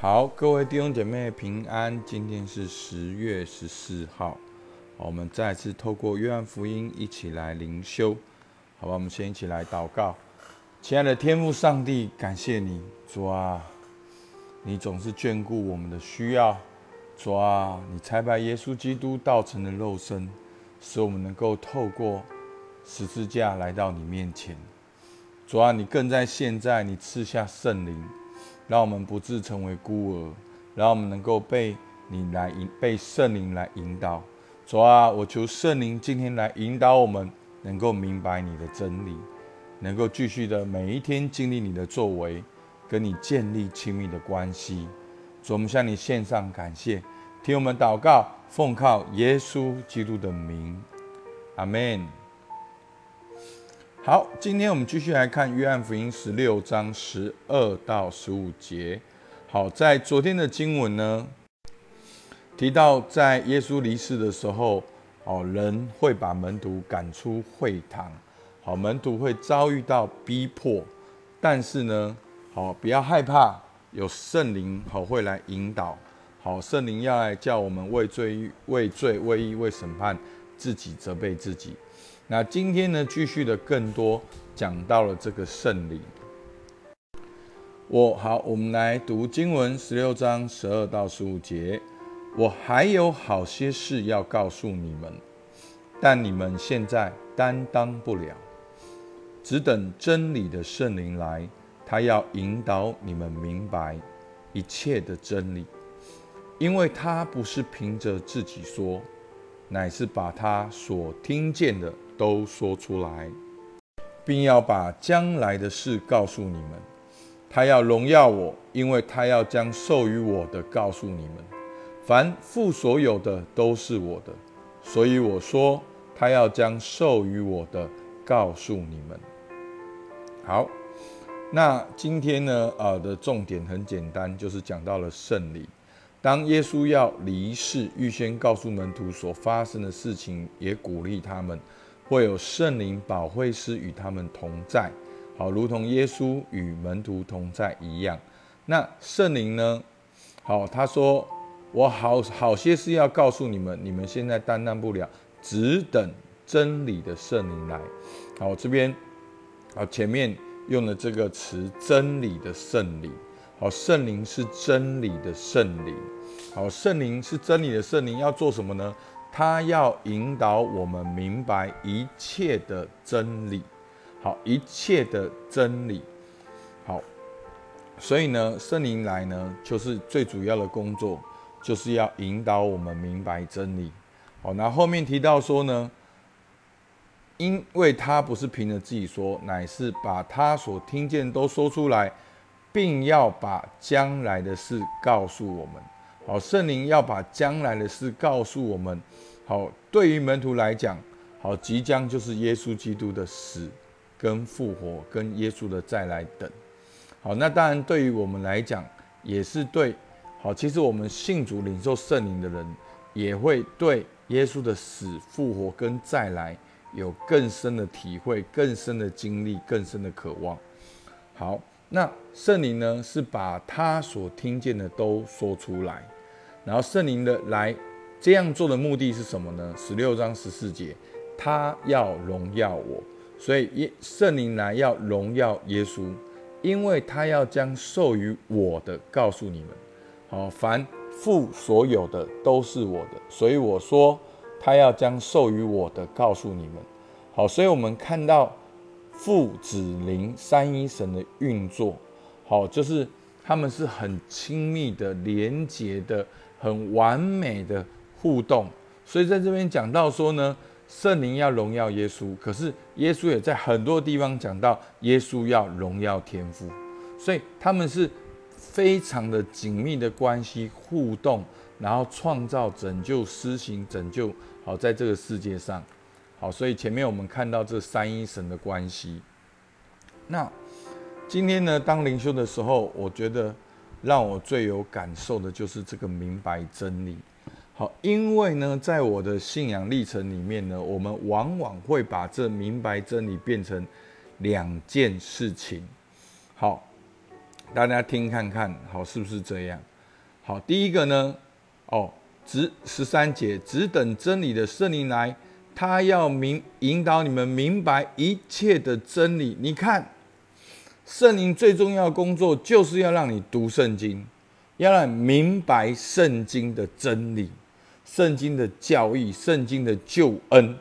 好，各位弟兄姐妹平安。今天是十月十四号，我们再次透过约翰福音一起来灵修，好吧？我们先一起来祷告。亲爱的天父上帝，感谢你，主啊，你总是眷顾我们的需要，主啊，你差派耶稣基督道成的肉身，使我们能够透过十字架来到你面前。主啊，你更在现在，你赐下圣灵。让我们不自成为孤儿，让我们能够被你来引，被圣灵来引导。主啊，我求圣灵今天来引导我们，能够明白你的真理，能够继续的每一天经历你的作为，跟你建立亲密的关系。主，我们向你献上感谢，听我们祷告，奉靠耶稣基督的名，阿门。好，今天我们继续来看约翰福音十六章十二到十五节。好，在昨天的经文呢，提到在耶稣离世的时候，哦，人会把门徒赶出会堂，好，门徒会遭遇到逼迫，但是呢，好，不要害怕，有圣灵好会来引导，好，圣灵要来叫我们为罪、为罪、为义、为审判，自己责备自己。那今天呢，继续的更多讲到了这个圣灵。我好，我们来读经文十六章十二到十五节。我还有好些事要告诉你们，但你们现在担当不了，只等真理的圣灵来，他要引导你们明白一切的真理，因为他不是凭着自己说，乃是把他所听见的。都说出来，并要把将来的事告诉你们。他要荣耀我，因为他要将授予我的告诉你们。凡父所有的都是我的，所以我说他要将授予我的告诉你们。好，那今天呢？啊的重点很简单，就是讲到了圣礼。当耶稣要离世，预先告诉门徒所发生的事情，也鼓励他们。会有圣灵保惠师与他们同在，好，如同耶稣与门徒同在一样。那圣灵呢？好，他说：“我好好些事要告诉你们，你们现在担当不了，只等真理的圣灵来。”好，这边好前面用的这个词“真理的圣灵”。好，圣灵是真理的圣灵。好，圣灵是真理的圣灵，要做什么呢？他要引导我们明白一切的真理，好，一切的真理，好，所以呢，圣灵来呢，就是最主要的工作，就是要引导我们明白真理。好，那后面提到说呢，因为他不是凭着自己说，乃是把他所听见都说出来，并要把将来的事告诉我们。好，圣灵要把将来的事告诉我们。好，对于门徒来讲，好，即将就是耶稣基督的死跟复活，跟耶稣的再来等。好，那当然对于我们来讲，也是对。好，其实我们信主领受圣灵的人，也会对耶稣的死、复活跟再来有更深的体会、更深的经历、更深的渴望。好。那圣灵呢，是把他所听见的都说出来，然后圣灵的来这样做的目的是什么呢？十六章十四节，他要荣耀我，所以耶圣灵来要荣耀耶稣，因为他要将授予我的告诉你们。好，凡父所有的都是我的，所以我说他要将授予我的告诉你们。好，所以我们看到。父子灵三一神的运作，好，就是他们是很亲密的、连结的、很完美的互动。所以在这边讲到说呢，圣灵要荣耀耶稣，可是耶稣也在很多地方讲到耶稣要荣耀天父，所以他们是非常的紧密的关系互动，然后创造、拯救、施行拯救，好，在这个世界上。好，所以前面我们看到这三一神的关系。那今天呢，当灵修的时候，我觉得让我最有感受的就是这个明白真理。好，因为呢，在我的信仰历程里面呢，我们往往会把这明白真理变成两件事情。好，大家听看看，好，是不是这样？好，第一个呢，哦，只十三节，只等真理的圣灵来，他要明引导你们明白一切的真理。你看，圣灵最重要的工作就是要让你读圣经，要让你明白圣经的真理、圣经的教义、圣经的救恩。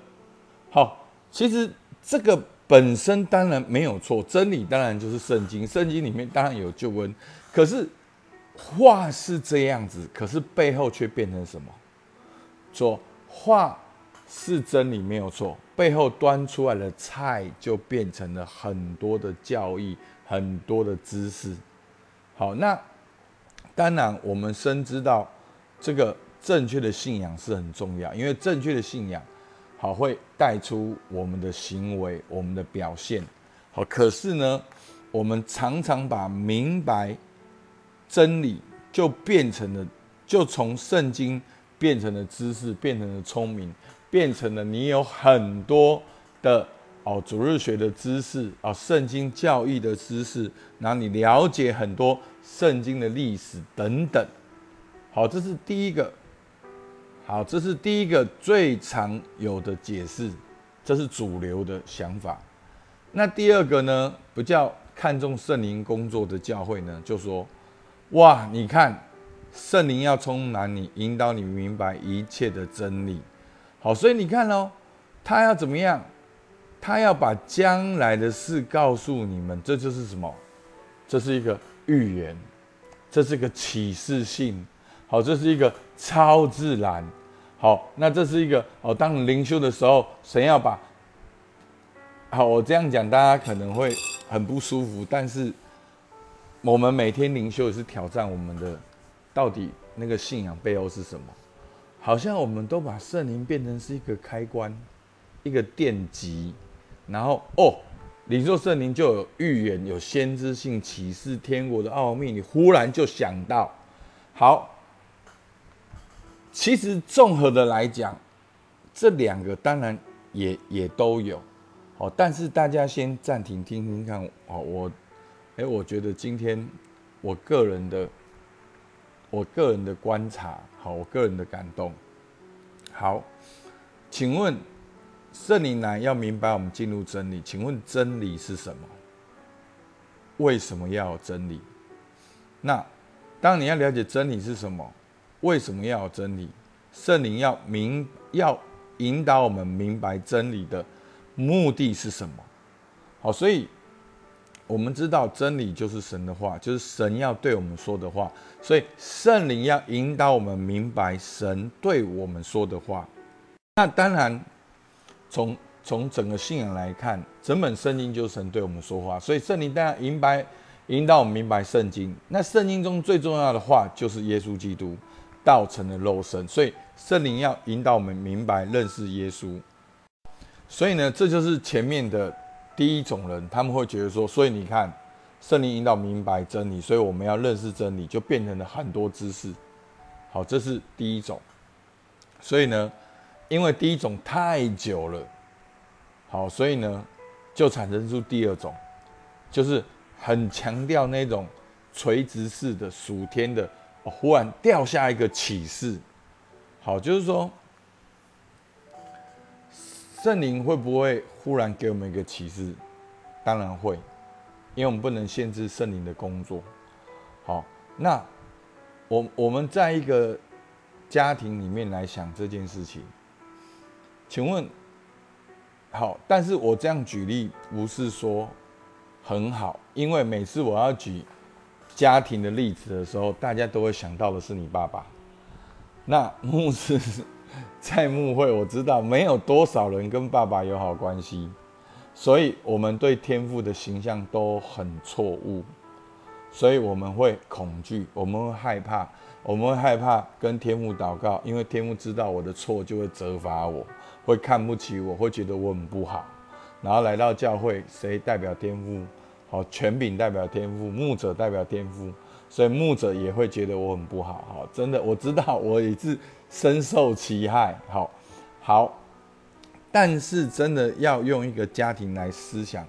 好，其实这个本身当然没有错，真理当然就是圣经，圣经里面当然有救恩，可是。话是这样子，可是背后却变成什么？说话是真理没有错，背后端出来的菜就变成了很多的教义，很多的知识。好，那当然我们深知道这个正确的信仰是很重要，因为正确的信仰好会带出我们的行为，我们的表现。好，可是呢，我们常常把明白。真理就变成了，就从圣经变成了知识，变成了聪明，变成了你有很多的哦主日学的知识哦圣经教义的知识，然后你了解很多圣经的历史等等。好，这是第一个。好，这是第一个最常有的解释，这是主流的想法。那第二个呢，不叫看重圣灵工作的教会呢，就说。哇！你看，圣灵要充满你，引导你明白一切的真理。好，所以你看哦，他要怎么样？他要把将来的事告诉你们，这就是什么？这是一个预言，这是一个启示性。好，这是一个超自然。好，那这是一个哦，当你灵修的时候，神要把……好，我这样讲，大家可能会很不舒服，但是。我们每天灵修也是挑战我们的，到底那个信仰背后是什么？好像我们都把圣灵变成是一个开关，一个电极，然后哦，领受圣灵就有预言、有先知性启示天国的奥秘，你忽然就想到，好，其实综合的来讲，这两个当然也也都有，哦，但是大家先暂停听听看，哦，我。哎，我觉得今天我个人的我个人的观察，好，我个人的感动，好，请问圣灵来要明白我们进入真理，请问真理是什么？为什么要有真理？那当你要了解真理是什么，为什么要有真理？圣灵要明要引导我们明白真理的目的是什么？好，所以。我们知道真理就是神的话，就是神要对我们说的话，所以圣灵要引导我们明白神对我们说的话。那当然，从从整个信仰来看，整本圣经就是神对我们说话，所以圣灵当然明白引导我们明白圣经。那圣经中最重要的话就是耶稣基督道成的肉身，所以圣灵要引导我们明白认识耶稣。所以呢，这就是前面的。第一种人，他们会觉得说，所以你看，圣灵引导明白真理，所以我们要认识真理，就变成了很多知识。好，这是第一种。所以呢，因为第一种太久了，好，所以呢，就产生出第二种，就是很强调那种垂直式的属天的，哦忽然掉下一个启示。好，就是说。圣灵会不会忽然给我们一个启示？当然会，因为我们不能限制圣灵的工作。好，那我我们在一个家庭里面来想这件事情，请问，好，但是我这样举例不是说很好，因为每次我要举家庭的例子的时候，大家都会想到的是你爸爸。那牧师。在牧会，我知道没有多少人跟爸爸有好关系，所以我们对天父的形象都很错误，所以我们会恐惧，我们会害怕，我们会害怕跟天父祷告，因为天父知道我的错，就会责罚我，会看不起我，会觉得我很不好。然后来到教会，谁代表天父？好，权柄代表天父，牧者代表天父，所以牧者也会觉得我很不好。好，真的，我知道我也是。深受其害，好，好，但是真的要用一个家庭来思想，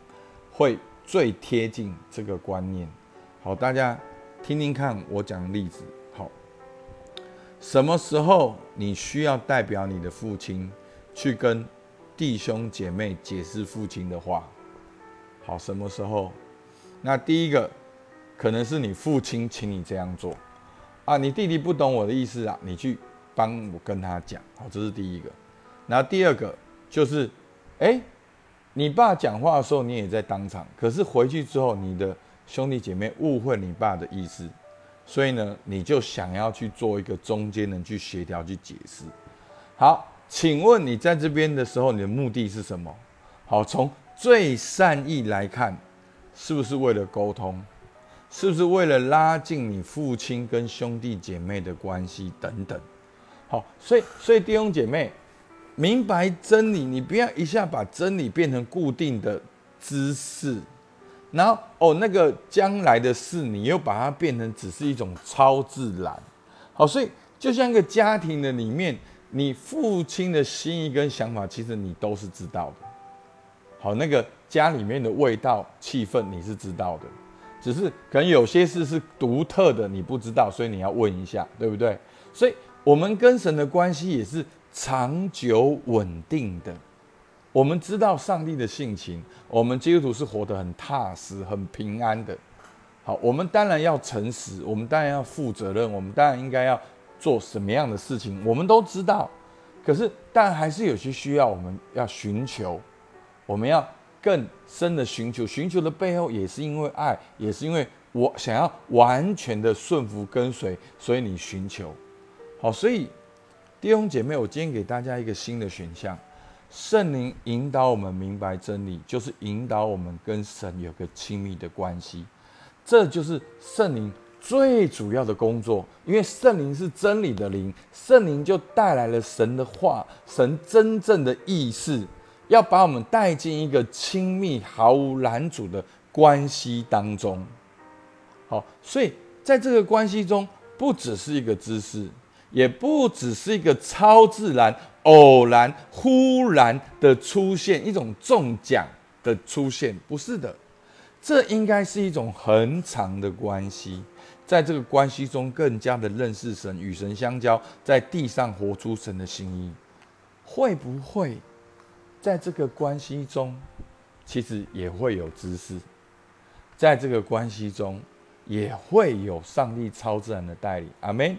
会最贴近这个观念。好，大家听听看我讲例子。好，什么时候你需要代表你的父亲去跟弟兄姐妹解释父亲的话？好，什么时候？那第一个可能是你父亲请你这样做啊，你弟弟不懂我的意思啊，你去帮我跟他讲。好，这是第一个。然后第二个就是，哎，你爸讲话的时候你也在当场，可是回去之后你的兄弟姐妹误会你爸的意思，所以呢，你就想要去做一个中间人去协调去解释。好，请问你在这边的时候，你的目的是什么？好，从最善意来看。是不是为了沟通？是不是为了拉近你父亲跟兄弟姐妹的关系等等？好，所以所以弟兄姐妹明白真理，你不要一下把真理变成固定的知识，然后哦那个将来的事，你又把它变成只是一种超自然。好，所以就像一个家庭的里面，你父亲的心意跟想法，其实你都是知道的。好，那个。家里面的味道、气氛你是知道的，只是可能有些事是独特的，你不知道，所以你要问一下，对不对？所以我们跟神的关系也是长久稳定的。我们知道上帝的性情，我们基督徒是活得很踏实、很平安的。好，我们当然要诚实，我们当然要负责任，我们当然应该要做什么样的事情，我们都知道。可是，但还是有些需要，我们要寻求，我们要。更深的寻求，寻求的背后也是因为爱，也是因为我想要完全的顺服跟随，所以你寻求。好，所以弟兄姐妹，我今天给大家一个新的选项：圣灵引导我们明白真理，就是引导我们跟神有个亲密的关系。这就是圣灵最主要的工作，因为圣灵是真理的灵，圣灵就带来了神的话，神真正的意思。要把我们带进一个亲密、毫无拦阻的关系当中。好，所以在这个关系中，不只是一个知识，也不只是一个超自然、偶然、忽然的出现，一种中奖的出现，不是的。这应该是一种很长的关系，在这个关系中，更加的认识神，与神相交，在地上活出神的心意，会不会？在这个关系中，其实也会有知识，在这个关系中也会有上帝超自然的带领。阿门。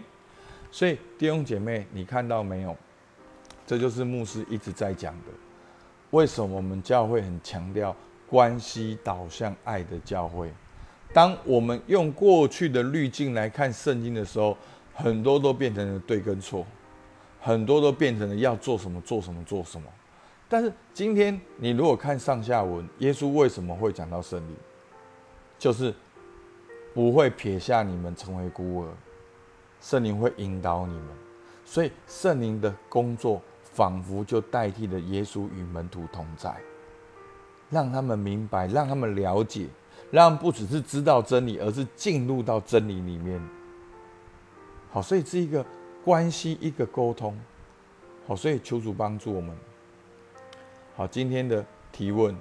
所以弟兄姐妹，你看到没有？这就是牧师一直在讲的。为什么我们教会很强调关系导向爱的教会？当我们用过去的滤镜来看圣经的时候，很多都变成了对跟错，很多都变成了要做什么做什么做什么。但是今天你如果看上下文，耶稣为什么会讲到圣灵？就是不会撇下你们成为孤儿，圣灵会引导你们，所以圣灵的工作仿佛就代替了耶稣与门徒同在，让他们明白，让他们了解，让不只是知道真理，而是进入到真理里面。好，所以是一个关系，一个沟通。好，所以求主帮助我们。好，今天的提问，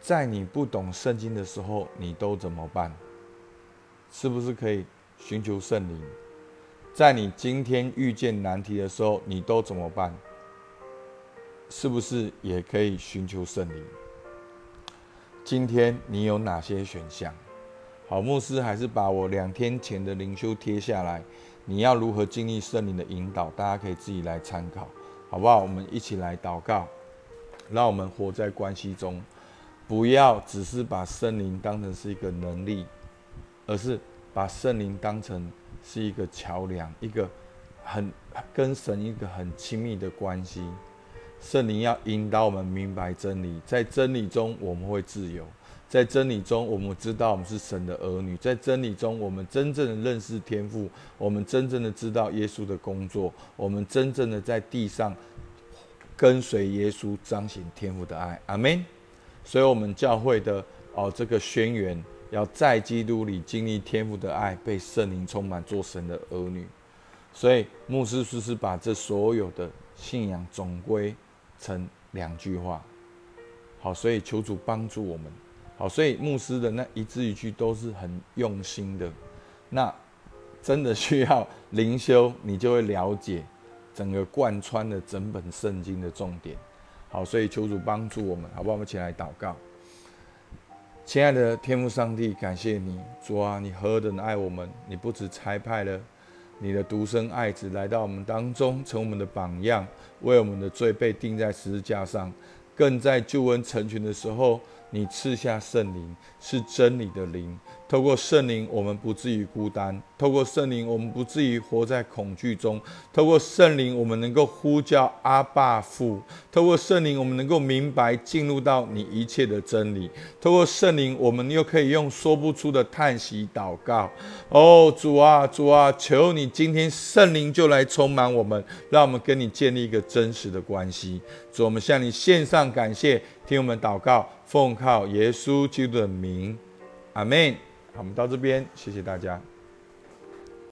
在你不懂圣经的时候，你都怎么办？是不是可以寻求圣灵？在你今天遇见难题的时候，你都怎么办？是不是也可以寻求圣灵？今天你有哪些选项？好，牧师还是把我两天前的灵修贴下来。你要如何经历圣灵的引导？大家可以自己来参考，好不好？我们一起来祷告。让我们活在关系中，不要只是把圣灵当成是一个能力，而是把圣灵当成是一个桥梁，一个很跟神一个很亲密的关系。圣灵要引导我们明白真理，在真理中我们会自由，在真理中我们知道我们是神的儿女，在真理中我们真正的认识天赋，我们真正的知道耶稣的工作，我们真正的在地上。跟随耶稣彰显天父的爱，阿门。所以，我们教会的哦，这个宣言要在基督里经历天父的爱，被圣灵充满，做神的儿女。所以，牧师是是把这所有的信仰总归成两句话。好，所以求主帮助我们。好，所以牧师的那一字一句都是很用心的。那真的需要灵修，你就会了解整个贯穿了整本圣经的重点。好，所以求主帮助我们，好不好？我们起来祷告。亲爱的天父上帝，感谢你，主啊，你何等爱我们！你不止差派了你的独生爱子来到我们当中，成我们的榜样，为我们的罪被钉在十字架上，更在救恩成全的时候，你赐下圣灵，是真理的灵。透过圣灵，我们不至于孤单；透过圣灵，我们不至于活在恐惧中；透过圣灵，我们能够呼叫阿爸父；透过圣灵，我们能够明白进入到你一切的真理；透过圣灵，我们又可以用说不出的叹息祷告。哦，主啊，主啊，求你今天圣灵就来充满我们，让我们跟你建立一个真实的关系。主，我们向你献上感谢，听我们祷告，奉靠耶稣基督的名，阿门。好我们到这边，谢谢大家。